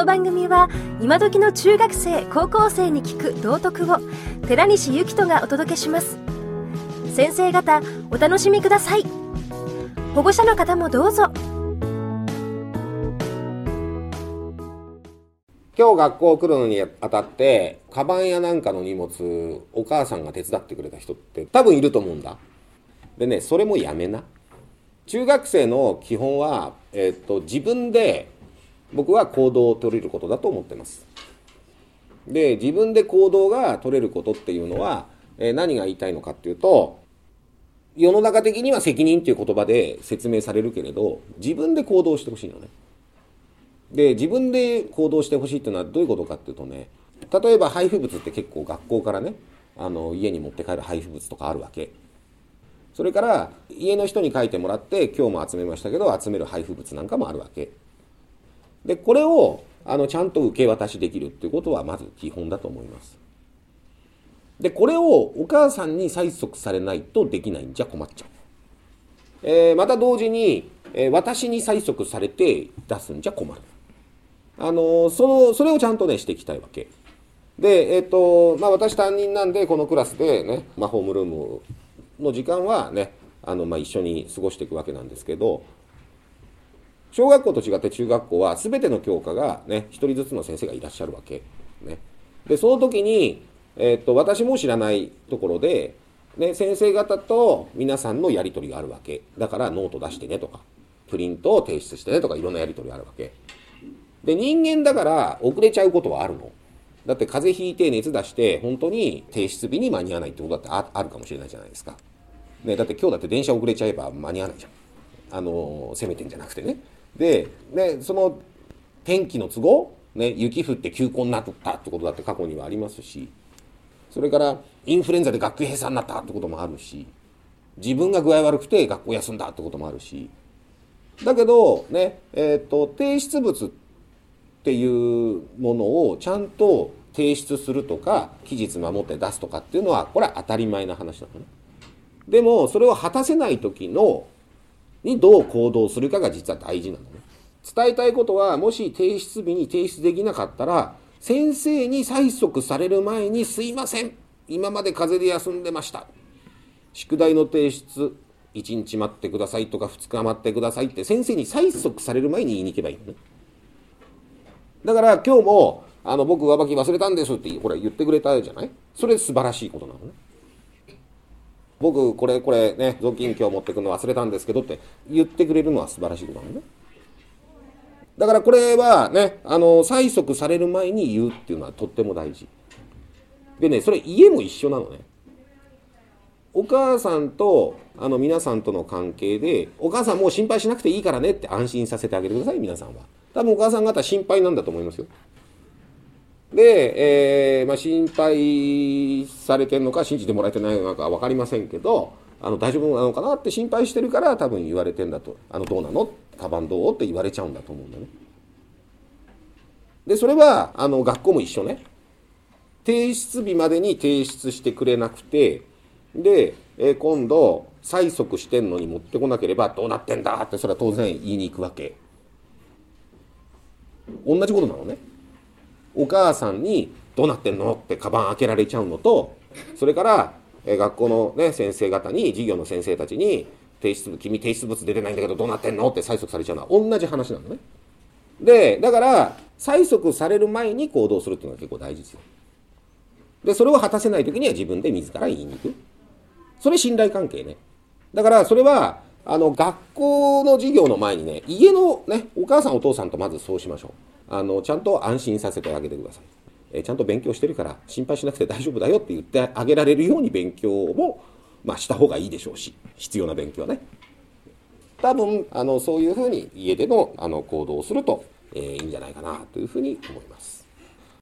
の番組は今時の中学生高校生に聞く道徳を寺西幸人がお届けします。先生方お楽しみください。保護者の方もどうぞ。今日学校来るのにあたってカバンやなんかの荷物お母さんが手伝ってくれた人って多分いると思うんだ。でねそれもやめな。中学生の基本は、えー、っと自分で僕は行動を取れることだと思ってます。で自分で行動が取れることっていうのは、えー、何が言いたいのかっていうと世の中的には責任っていう言葉で説明されるけれど自分で行動してほしいのね。で自分で行動してほしいっていうのはどういうことかっていうとね例えば配布物って結構学校からねあの家に持って帰る配布物とかあるわけ。それから家の人に書いてもらって今日も集めましたけど集める配布物なんかもあるわけ。でこれをあのちゃんと受け渡しできるっていうことはまず基本だと思います。でこれをお母さんに催促されないとできないんじゃ困っちゃう、えー、また同時に、えー、私に催促されて出すんじゃ困る。あのそのそれをちゃんとねしていきたいわけ。でえっ、とまあ私担任なんでこのクラスでね、まあ、ホームルームの時間はねあの、まあ、一緒に過ごしていくわけなんですけど小学校と違って中学校は全ての教科がね1人ずつの先生がいらっしゃるわけ、ね、でその時に、えー、っと私も知らないところで、ね、先生方と皆さんのやり取りがあるわけ。だからノート出してねとかプリントを提出してねとかいろんなやり取りがあるわけ。で人間だから遅れちゃうことはあるの。だって風邪ひいて熱出して本当に提出日に間に合わないってことだってあるかもしれないじゃないですか。ね、だって今日だって電車遅れちゃえば間に合わないじゃん。あの攻めてんじゃなくてね。でねその天気の都合、ね、雪降って休校になったってことだって過去にはありますしそれからインフルエンザで学級閉鎖になったってこともあるし自分が具合悪くて学校休んだってこともあるしだけどねえっ、ー、と提出物っていうものをちゃんと提出するとか期日守って出すとかっていうのはこれは当たり前な話なのね。でもそれを果たせない時のにどう行動するかが実は大事なのね。伝えたいことはもし提出日に提出できなかったら先生に催促される前にすいません。今まで風邪で休んでました。宿題の提出1日待ってくださいとか2日待ってくださいって先生に催促される前に言いに行けばいいのね。だから今日もあの僕上履き忘れたんですってほら言ってくれたじゃない？それ素晴らしいことなのね。僕これこれね雑巾今日持ってくるの忘れたんですけどって言ってくれるのは素晴らしいことなのねだからこれはねあの催促される前に言うっていうのはとっても大事。でねそれ家も一緒なのね。お母さんとあの皆さんとの関係でお母さんもう心配しなくていいからねって安心させてあげてください皆さんは。多分お母さん方心配なんだと思いますよ。で、えー、まあ、心配されてるのか信じてもらえてないのか分かりませんけどあの大丈夫なのかなって心配してるから多分言われてんだと「あのどうなの？カバンどう?」って言われちゃうんだと思うんだね。でそれはあの学校も一緒ね提出日までに提出してくれなくてで、えー、今度催促してんのに持ってこなければどうなってんだってそれは当然言いに行くわけ同じことなのね。お母さんに「どうなってんの?」ってカバン開けられちゃうのとそれからえ学校の、ね、先生方に授業の先生たちに「提出君提出物出てないんだけどどうなってんの?」って催促されちゃうのは同じ話なのね。でだから催促される前に行動するっていうのが結構大事ですよ。でそれを果たせない時には自分で自ら言いに行く。それ信頼関係ね。だからそれはあの学校の授業の前にね家のねお母さんお父さんとまずそうしましょう。あのちゃんと安心させてあげてください。えちゃんと勉強してるから心配しなくて大丈夫だよって言ってあげられるように勉強も、まあ、した方がいいでしょうし必要な勉強はね多分あのそういうふうに家でのあの行動をすると、えー、いいんじゃないかなというふうに思います。